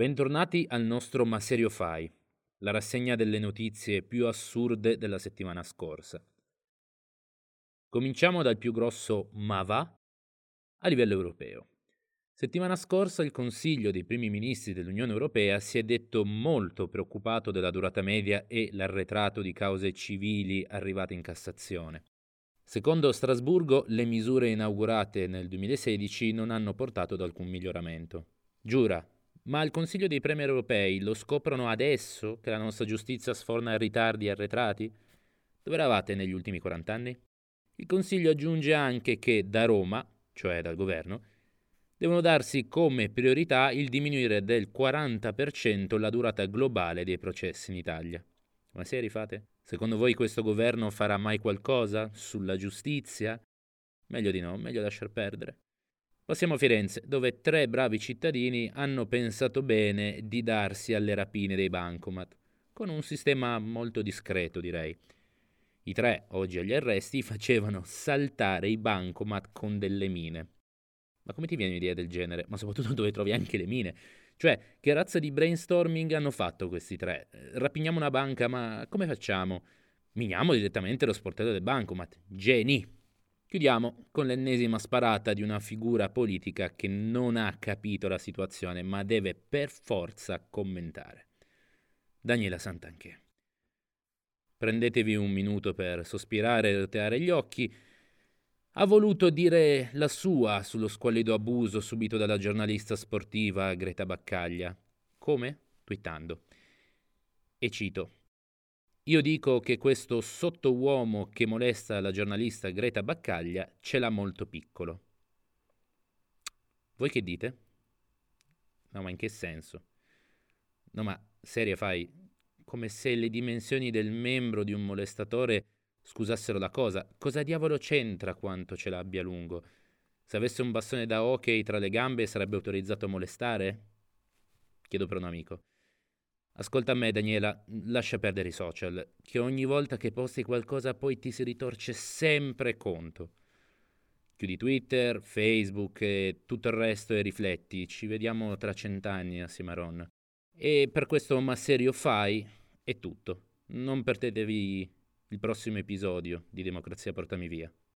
Bentornati al nostro Ma Serio Fai, la rassegna delle notizie più assurde della settimana scorsa. Cominciamo dal più grosso ma va a livello europeo. Settimana scorsa il Consiglio dei primi ministri dell'Unione Europea si è detto molto preoccupato della durata media e l'arretrato di cause civili arrivate in Cassazione. Secondo Strasburgo, le misure inaugurate nel 2016 non hanno portato ad alcun miglioramento. Giura, ma al Consiglio dei Premier europei lo scoprono adesso che la nostra giustizia sforna ritardi e arretrati? Dove eravate negli ultimi 40 anni? Il Consiglio aggiunge anche che da Roma, cioè dal governo, devono darsi come priorità il diminuire del 40% la durata globale dei processi in Italia. Ma se rifate? Secondo voi questo governo farà mai qualcosa sulla giustizia? Meglio di no, meglio lasciar perdere. Passiamo a Firenze, dove tre bravi cittadini hanno pensato bene di darsi alle rapine dei bancomat, con un sistema molto discreto direi. I tre, oggi agli arresti, facevano saltare i bancomat con delle mine. Ma come ti viene un'idea del genere? Ma soprattutto dove trovi anche le mine? Cioè, che razza di brainstorming hanno fatto questi tre? Rapiniamo una banca, ma come facciamo? Miniamo direttamente lo sportello del bancomat. Geni! Chiudiamo con l'ennesima sparata di una figura politica che non ha capito la situazione ma deve per forza commentare. Daniela Santanchè. Prendetevi un minuto per sospirare e roteare gli occhi. Ha voluto dire la sua sullo squallido abuso subito dalla giornalista sportiva Greta Baccaglia. Come? Twittando. E cito. Io dico che questo sottouomo che molesta la giornalista Greta Baccaglia ce l'ha molto piccolo. Voi che dite? No, ma in che senso? No, ma seria fai? Come se le dimensioni del membro di un molestatore scusassero la cosa. Cosa diavolo c'entra quanto ce l'abbia lungo? Se avesse un bastone da hockey tra le gambe sarebbe autorizzato a molestare? Chiedo per un amico. Ascolta me, Daniela, lascia perdere i social, che ogni volta che posti qualcosa poi ti si ritorce sempre conto. Chiudi Twitter, Facebook e tutto il resto e rifletti. Ci vediamo tra cent'anni a Ron. E per questo ma serio fai è tutto. Non perdetevi il prossimo episodio di Democrazia Portami Via.